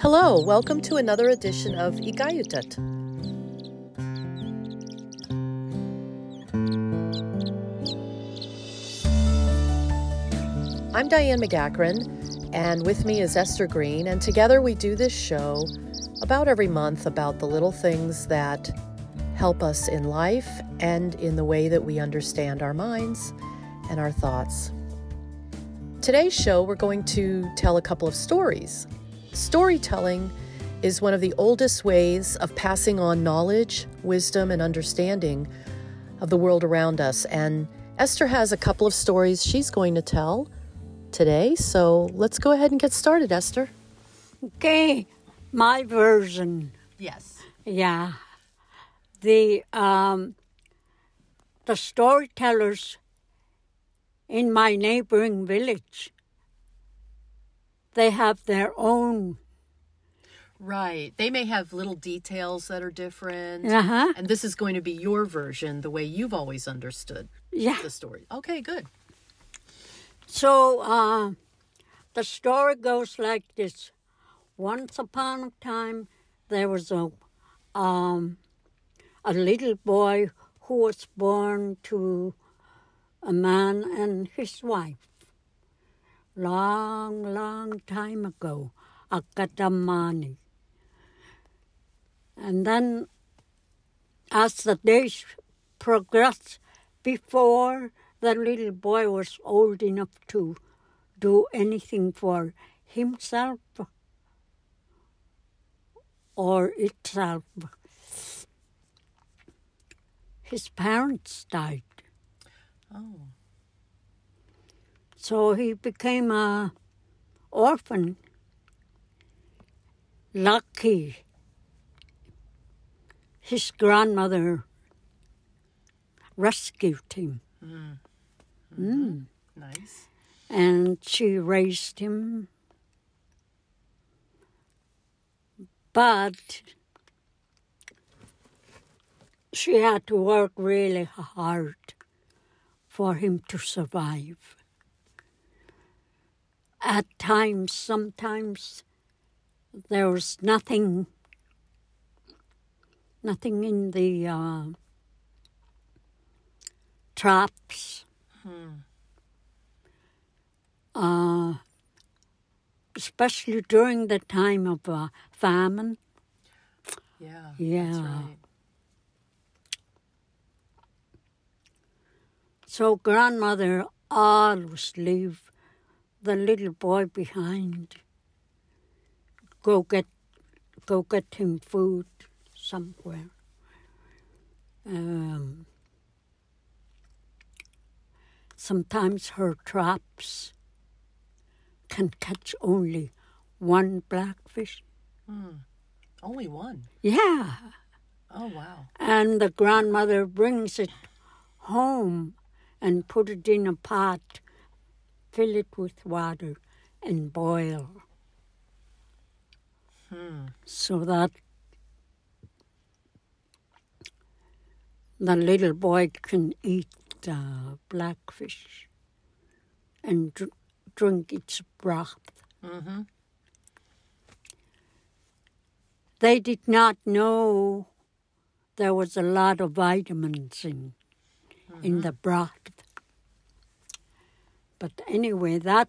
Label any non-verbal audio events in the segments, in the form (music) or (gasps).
Hello, welcome to another edition of Igayutat. I'm Diane McGachran, and with me is Esther Green, and together we do this show about every month about the little things that help us in life and in the way that we understand our minds and our thoughts. Today's show, we're going to tell a couple of stories Storytelling is one of the oldest ways of passing on knowledge, wisdom, and understanding of the world around us. And Esther has a couple of stories she's going to tell today. So let's go ahead and get started, Esther. Okay, my version. Yes. Yeah. The um the storytellers in my neighboring village they have their own. Right. They may have little details that are different. Uh-huh. And this is going to be your version, the way you've always understood Yeah. the story. Okay, good. So uh, the story goes like this: Once upon a time, there was a um, a little boy who was born to a man and his wife. Long, long time ago, Akadamani. And then, as the days progressed, before the little boy was old enough to do anything for himself or itself, his parents died. Oh. So he became a orphan. Lucky. His grandmother rescued him. Mm. Nice. and she raised him. But she had to work really hard for him to survive. At times, sometimes there was nothing, nothing in the uh, traps uh, especially during the time of uh, famine. Yeah. Yeah. Right. So grandmother always leave the little boy behind. Go get, go get him food somewhere. Um, sometimes her traps can catch only one blackfish. Only one. Yeah. Oh, wow. and the grandmother brings it home and put it in a pot, fill it with water, and boil. Hmm. So that the little boy can eat the blackfish and dr- drink its broth. Mm-hmm. They did not know there was a lot of vitamins in in mm-hmm. the broth. But anyway, that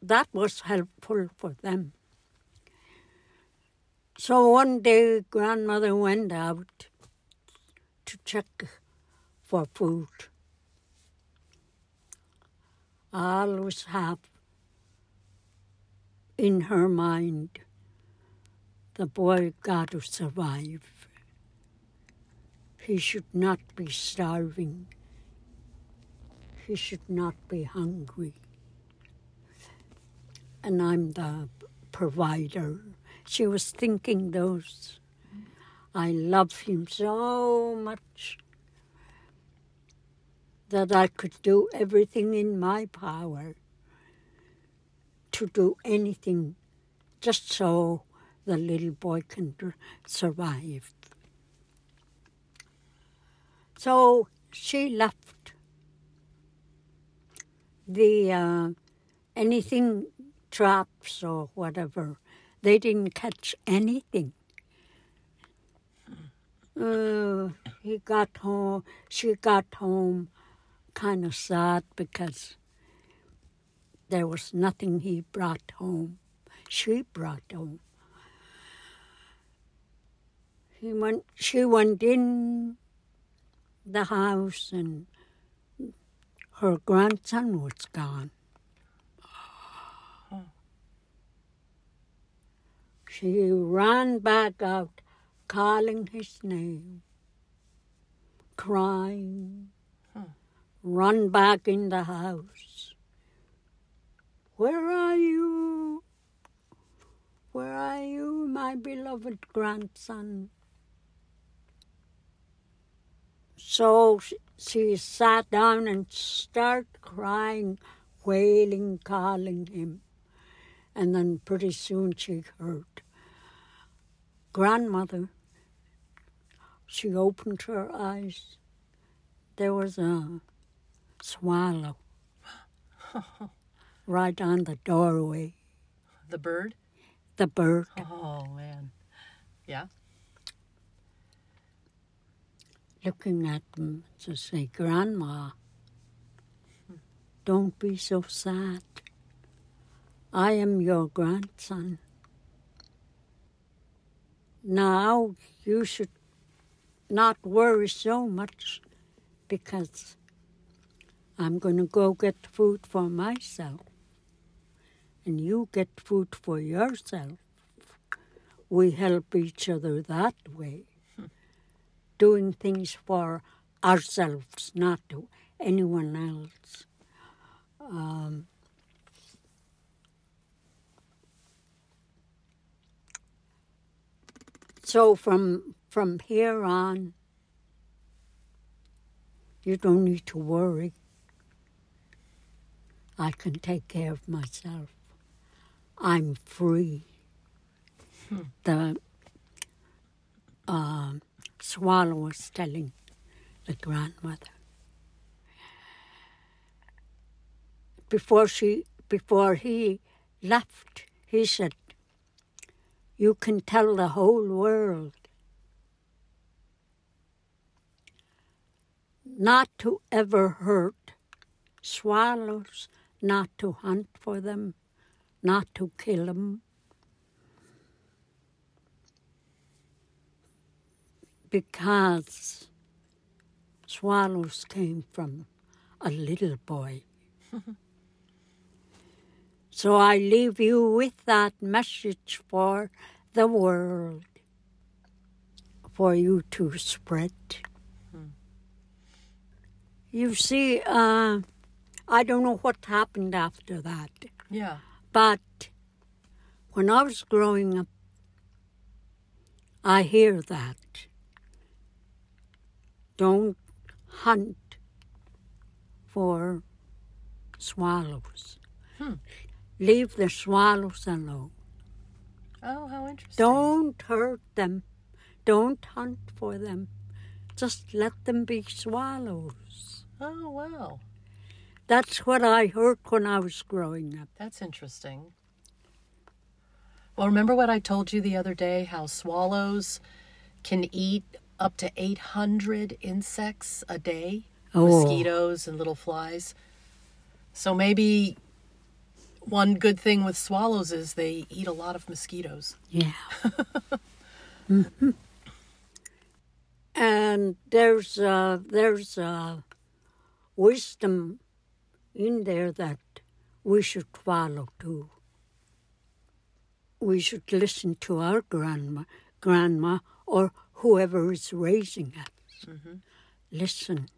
that was helpful for them. So one day, grandmother went out to check for food. I always have in her mind the boy got to survive. He should not be starving. He should not be hungry. And I'm the provider. She was thinking those. I love him so much that I could do everything in my power to do anything just so the little boy can survive. So she left the uh, anything traps or whatever They didn't catch anything. Uh, he got home. She got home, kind of sad because there was nothing he brought home. She brought home. He went. She went in the house, and her grandson was gone. She ran back out, calling his name, crying, run back in the house. Where are you? Where are you, my beloved grandson? So she sat down and started crying, wailing, calling him. And then pretty soon she heard grandmother. She opened her eyes. There was a swallow (laughs) right on the doorway. The bird? The bird. Oh, man. Yeah? Looking at them to say, Grandma, don't be so sad. I am your grandson. Now you should not worry so much because I'm going to go get food for myself and you get food for yourself. We help each other that way doing things for ourselves, not to anyone else. Um, so from from here on, you don't need to worry. I can take care of myself. I'm free. The um, swallow was telling the grandmother. Before she before he left, he said, You can tell the whole world not to ever hurt swallows, not to hunt for them, not to kill them. Because swallows came from a little boy. (laughs) so I leave you with that message for the world for you to spread. You see, uh, I don't know what happened after that, Yeah. but when I was growing up, I hear that don't hunt for swallows. Hmm. Leave the swallows alone. Oh, how interesting. Don't hurt them. Don't hunt for them. Just let them be swallows. Oh, wow. That's what I heard when I was growing up. That's interesting. Well, remember what I told you the other day how swallows can eat up to 800 insects a day? Oh. Mosquitoes and little flies. So maybe one good thing with swallows is they eat a lot of mosquitoes. Yeah. (laughs) hmm And there's uh, there's uh, wisdom in there that we should follow too. We should listen to our grandma, grandma, or whoever is raising us. Listen.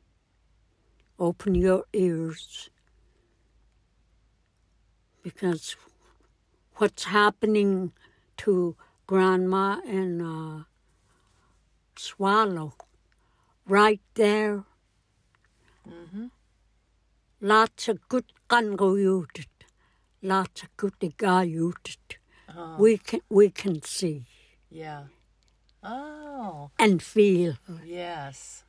Open your ears. Because what's happening to grandma and uh, swallow right there. Lots of good kangoyutit, lots of good igayutit. We can we can see Yeah. Oh, and feel. yes.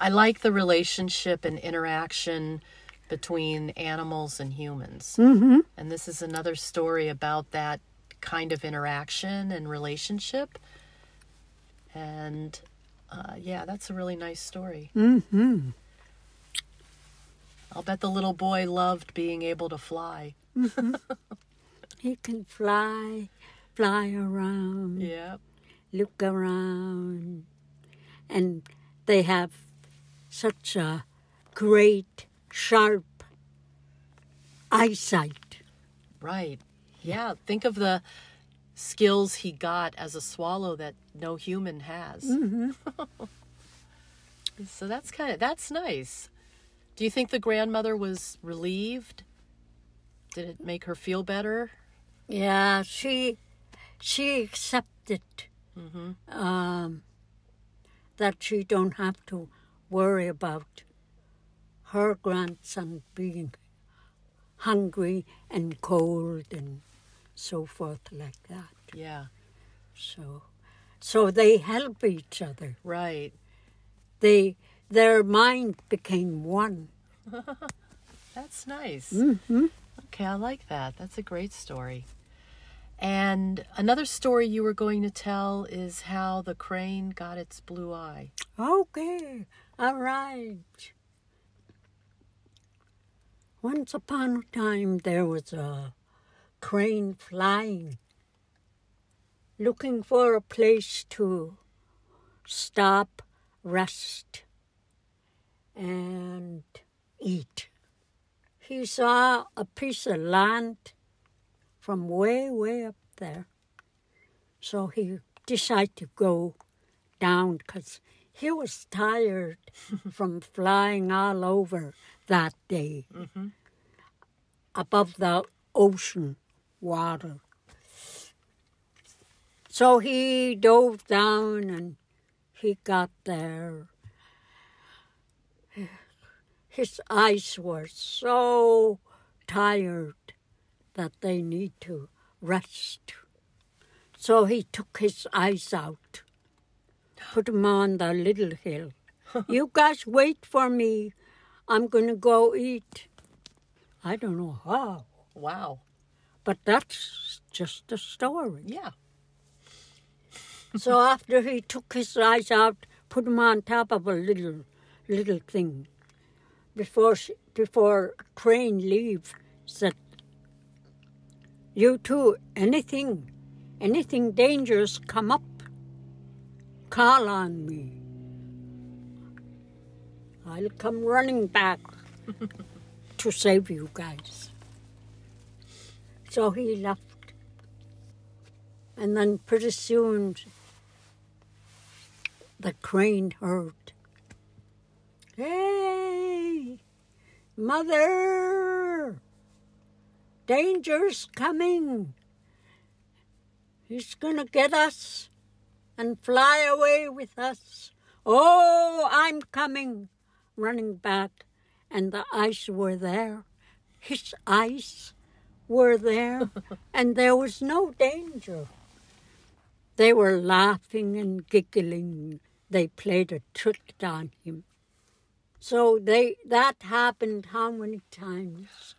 I like the relationship and interaction between animals and humans. Mm-hmm. And this is another story about that kind of interaction and relationship. And uh, yeah, that's a really nice story. Mm-hmm. I'll bet the little boy loved being able to fly. (laughs) He can fly, fly around, Yeah. Look around. And they have such a great, sharp eyesight. Right. Yeah. Think of the skills he got as a swallow that no human has. Mm-hmm. (laughs) so that's kind of that's nice. Do you think the grandmother was relieved? Did it make her feel better? Yeah, she she accepted um, that she don't have to worry about her grandson being hungry and cold and so forth like that. Yeah. So, so they help each other. Right. They their mind became one. (laughs) That's nice. Mm-hmm. Okay, I like that. That's a great story. And another story you were going to tell is how the crane got its blue eye. Okay, all right. Once upon a time, there was a crane flying, looking for a place to stop, rest, and eat. He saw a piece of land from way, way up there. So he decided to go down because he was tired (laughs) from flying all over that day mm-hmm. above the ocean water. So he dove down and he got there. (sighs) His eyes were so tired that they need to rest. So he took his eyes out, put them on the little hill. (laughs) you guys wait for me. I'm going to go eat. I don't know how, Wow. but that's just a story. Yeah. (laughs) so after he took his eyes out, put them on top of a little, little thing. Before she, before crane leave, said, "You two, anything, anything dangerous come up, call on me. I'll come running back (laughs) to save you guys." So he left, and then pretty soon the crane heard. Hey, mother! Danger's coming. He's gonna get us and fly away with us. Oh, I'm coming, running back, and the eyes were there. His eyes were there, (laughs) and there was no danger. They were laughing and giggling. They played a trick on him. So they that happened how many times?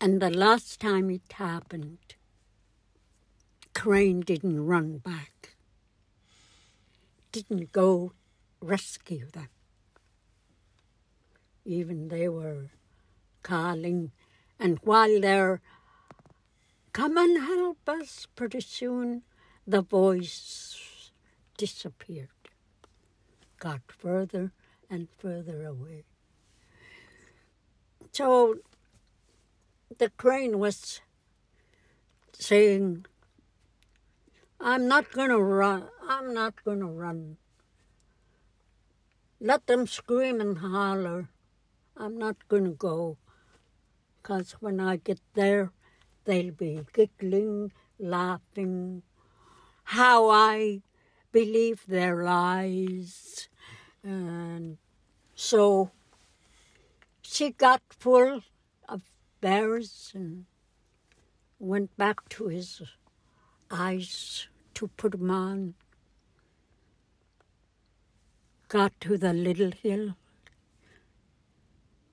And the last time it happened, Crane didn't run back. Didn't go rescue them. Even they were calling, and while they're come and help us, pretty soon the voice disappeared, got further and further away. So the crane was saying, I'm not going to run. I'm not going to run. Let them scream and holler. I'm not going to go. Because when I get there, they'll be giggling, laughing, how I believe their lies. And so she got full bears and went back to his eyes to put 'em on. Got to the little hill.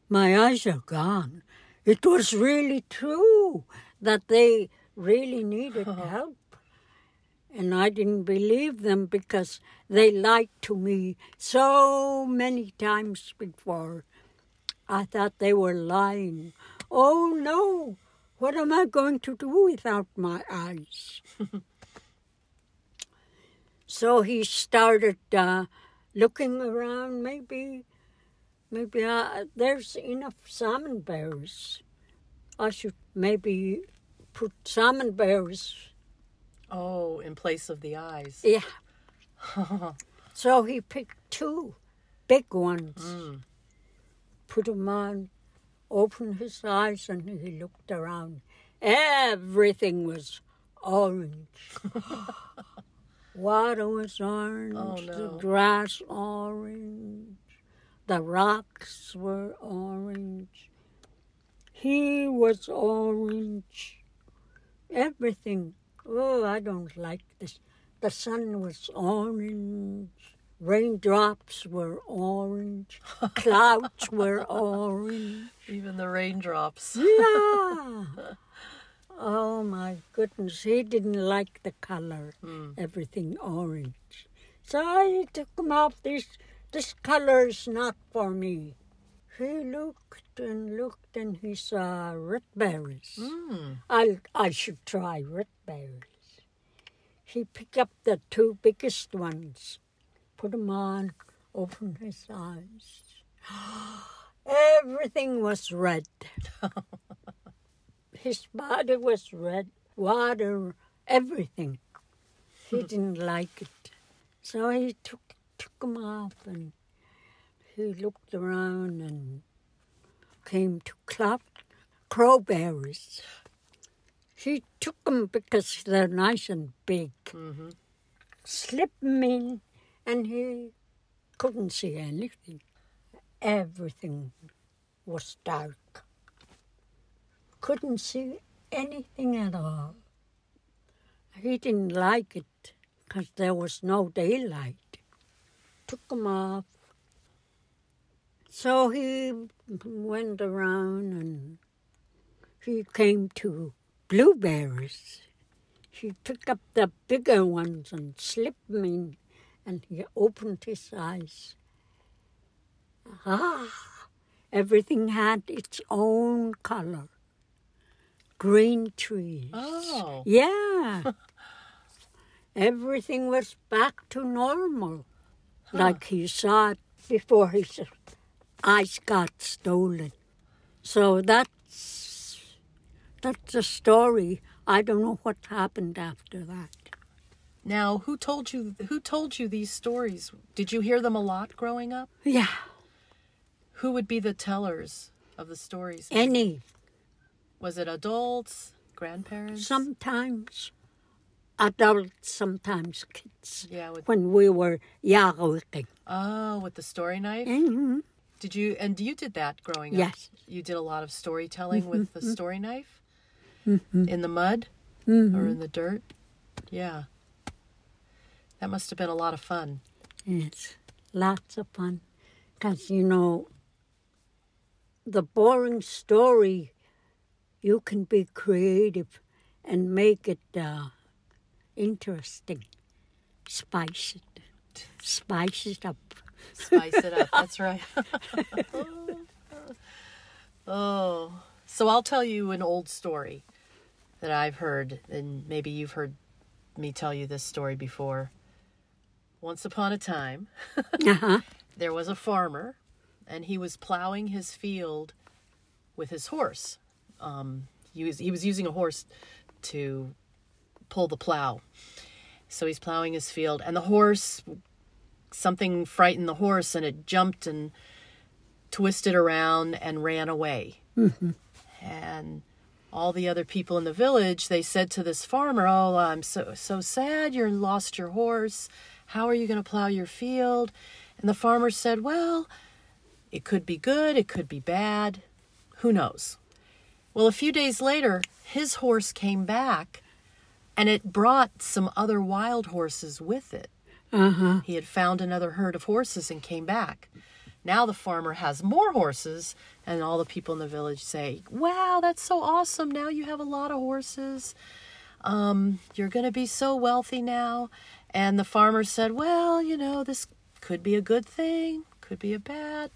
My eyes are gone. It was really true that they really needed (laughs) help. And I didn't believe them because they lied to me so many times before. I thought they were lying. Oh no, what am I going to do without my eyes? (laughs) so he started uh, looking around. Maybe, maybe uh, there's enough salmon berries. I should maybe put salmon berries. Oh, in place of the eyes. Yeah. (laughs) so he picked two big ones, Mm. put them on, opened his eyes, and he looked around. Everything was orange. (laughs) Water was orange, Oh, the grass orange, the rocks were orange. He was orange. Everything. Oh, I don't like this. The sun was orange. Raindrops were orange. Clouds were (laughs) orange. Even the raindrops. Yeah. (laughs) Oh my goodness, he didn't like the color, Hmm. everything orange. So I took him off. This this color is not for me. He looked and looked and he saw red berries. Mm. I I should try red berries. He picked up the two biggest ones, put them on, opened his eyes. (gasps) Everything was red. (laughs) his body was red, water, everything. He (laughs) didn't like it. So he took took them off and he looked around and came to cloud crowberries. He took them because they're nice and big. Mm-hmm. Slipped them in, and he couldn't see anything. Everything was dark. Couldn't see anything at all. He didn't like it because there was no daylight. Took them off. So he went around and he came to blueberries. He picked up the bigger ones and slipped them in, and he opened his eyes. Ah, everything had its own color. Green trees. Oh. Yeah. (laughs) everything was back to normal, like he saw it before his eyes got stolen. So that's that's the story. I don't know what happened after that. Now, who told you who told you these stories? Did you hear them a lot growing up? Yeah, Who would be the tellers of the stories? any Was it adults, grandparents? sometimes adults, sometimes kids. Yeah, with When we were yaruking. Oh, with the story knife? hmm Did you and you did that growing up? Yes. You did a lot of storytelling with the story knife? Mm-hmm. In the mud or in the dirt? Yeah. That must have been a lot of fun. It's lots of fun. Because, you know, the boring story, you can be creative and make it uh, interesting. Spice it. Spice it up. Spice it up. That's right. (laughs) (laughs) oh. So I'll tell you an old story that I've heard, and maybe you've heard me tell you this story before. Once upon a time, (laughs) Uh-huh. there was a farmer, and he was plowing his field with his horse. Um, he was he was using a horse to pull the plow. So he's plowing his field, and the horse something frightened the horse, and it jumped and twisted around and ran away. And all the other people in the village they said to this farmer, "Oh, I'm so so sad. You lost your horse. How are you going to plow your field?" And the farmer said, "Well, it could be good. It could be bad. Who knows?" Well, a few days later, his horse came back, and it brought some other wild horses with it. Uh-huh. He had found another herd of horses and came back. Now the farmer has more horses, and all the people in the village say, Wow, that's so awesome. Now you have a lot of horses. um, you're going to be so wealthy now. And the farmer said, Well, you know, this could be a good thing, could be a bad.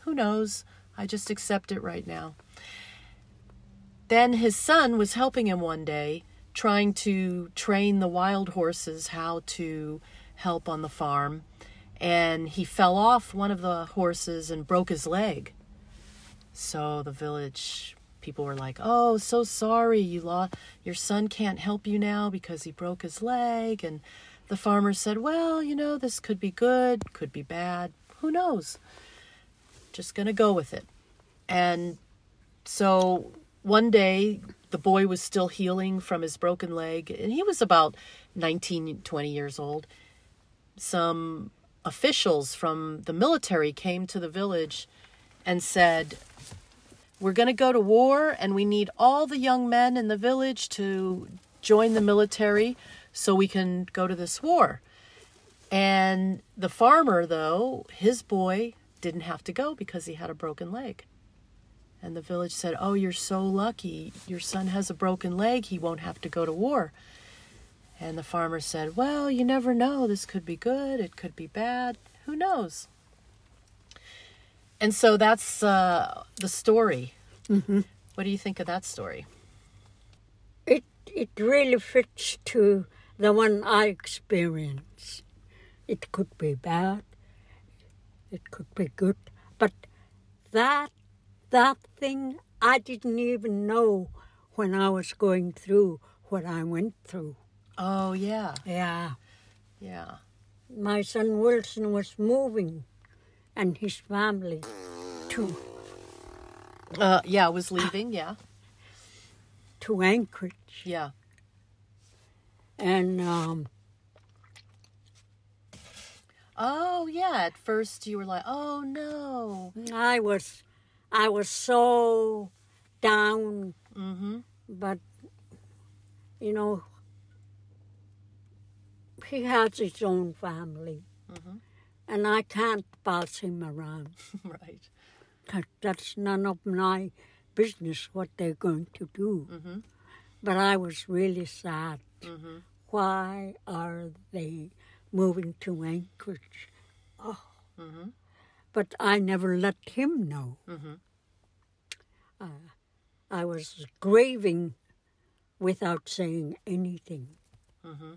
Who knows? I just accept it right now. Then his son was helping him one day, trying to train the wild horses how to help on the farm. And he fell off one of the horses and broke his leg. So the village people were like, "Oh, so sorry, you lost your son can't help you now because he broke his leg." And the farmer said, "Well, you know, this could be good, could be bad. Who knows? Just going to go with it." And so one day the boy was still healing from his broken leg and he was about 19 20 years old some officials from the military came to the village and said we're going to go to war and we need all the young men in the village to join the military so we can go to this war and the farmer though his boy didn't have to go because he had a broken leg and the village said, Oh, you're so lucky. Your son has a broken leg. He won't have to go to war. And the farmer said, Well, you never know. This could be good. It could be bad. Who knows? And so that's uh, the story. Mm-hmm. What do you think of that story? It it really fits to the one I experienced. It could be bad. It could be good. But that that thing I didn't even know when I was going through what I went through. Oh, yeah. Yeah. Yeah. My son Wilson was moving and his family to Uh, yeah, was leaving. Yeah. to Anchorage. Yeah. And um, Oh, yeah. At first you were like, Oh, no. I was I was so down Mm-hmm. but you know he has his own family Mhm. and i can't boss him around (laughs) right. 'cause that's none of my business what they're going to do Mhm. But i was really sad Mm-hmm. why are they moving to anchorage oh Mm-hmm. but i never let him know Mhm. uh, i was grieving without saying anything Mm-hmm.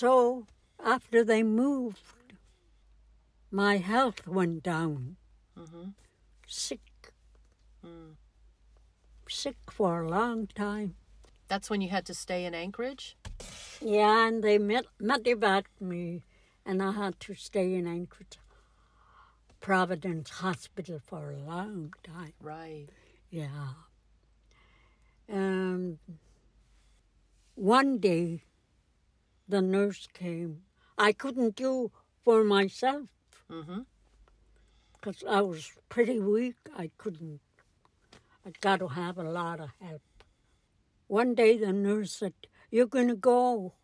So after they moved, my health went down. Mm-hmm. Sick, Mm. Sick for a long time. That's when you had to stay in Anchorage? Yeah, and they met, medevaced me, and I had to stay in Anchorage Providence Hospital for a long time. Right. Yeah. Um, one day, the nurse came. I couldn't do for myself Mm-hmm. because I was pretty weak. I couldn't. I got to have a lot of help. One day, the nurse said, "You're going to go."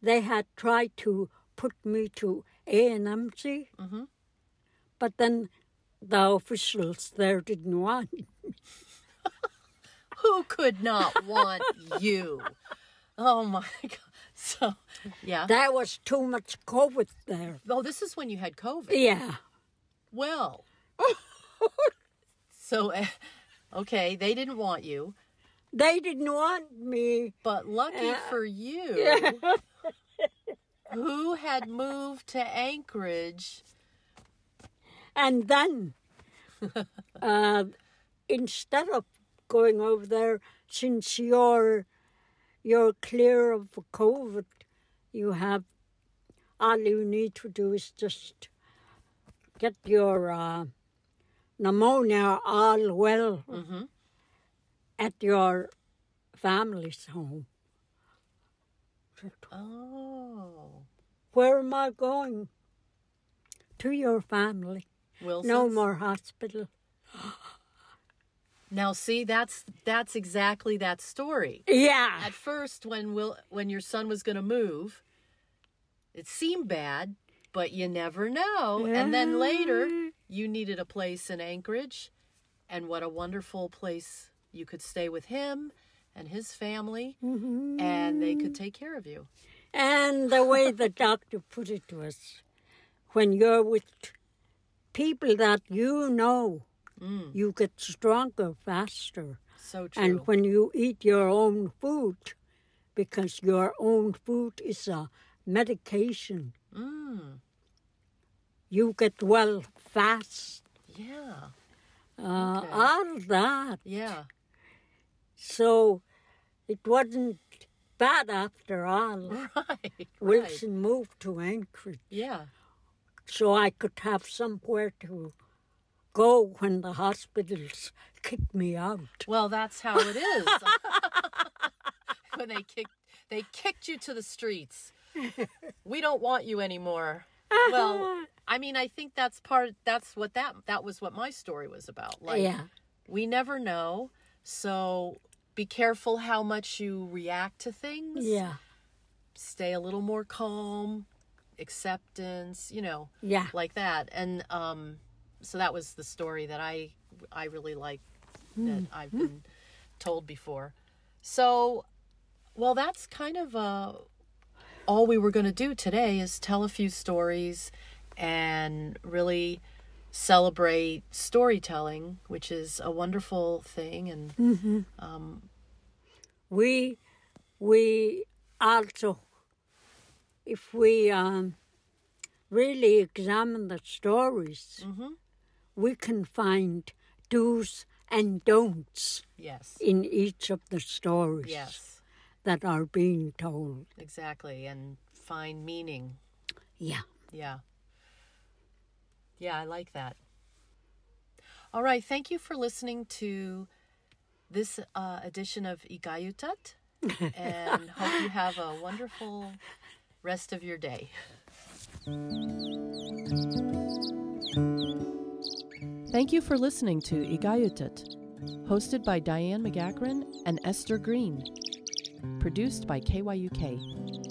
They had tried to put me to ANMC, Mhm. but then the officials there didn't want. me. (laughs) Who could not want you? Oh my (laughs) God. So, yeah. There was too much COVID there. Oh, this is when you had COVID. Yeah. Well, (laughs) so, eh, okay, they didn't want you, They didn't want me. but lucky Uh, for you, who had moved to Anchorage. And then, (laughs) uh, instead of going over there, since you're you're clear of COVID, you have all you need to do is just get your uh, pneumonia all well Mm-hmm. at your family's home. Oh, Where am I going? To your family. Wilson. No more hospital. Now, see, that's that's exactly that story. Yeah. At first, when Will, when your son was going to move, it seemed bad, but you never know. And then later, you needed a place in Anchorage, and what a wonderful place you could stay with him, and his family, and they could take care of you. And the way the (laughs) doctor put it to us, when you're with people that you know, you get stronger faster. So true. And when you eat your own food, because your own food is a medication, mm, you get well fast. yeah. Uh, Okay. All that. Yeah. So it wasn't bad after all. Right. (laughs) Right. Wilson moved to Anchorage. Yeah. so I could have somewhere to go when the hospitals kicked me out. Well, that's how it is. (laughs) when they kicked they kicked you to the streets. (laughs) We don't want you anymore. (laughs) Well, (laughs) I mean, I think that's part that's what that that was what my story was about. Like yeah, we never know. So be careful how much you react to things. yeah, Stay a little more calm, acceptance, you know, yeah. like that. And um so that was the story that I I really like that I've been told before. So well that's kind of uh all we were going to do today is tell a few stories and really celebrate storytelling, which is a wonderful thing and mm-hmm. um, We we also, if we um, really examine the stories, mm-hmm. we can find do's and don'ts yes. in each of the stories Yes. That are being told. Exactly and find meaning. Yeah. Yeah. Yeah, I like that. All right, thank you for listening to this uh, edition of Igayutat (laughs) and hope you have a wonderful rest of your day. Thank you for listening to Igayutat, hosted by Diane McGackran and Esther Green, produced by KYUK.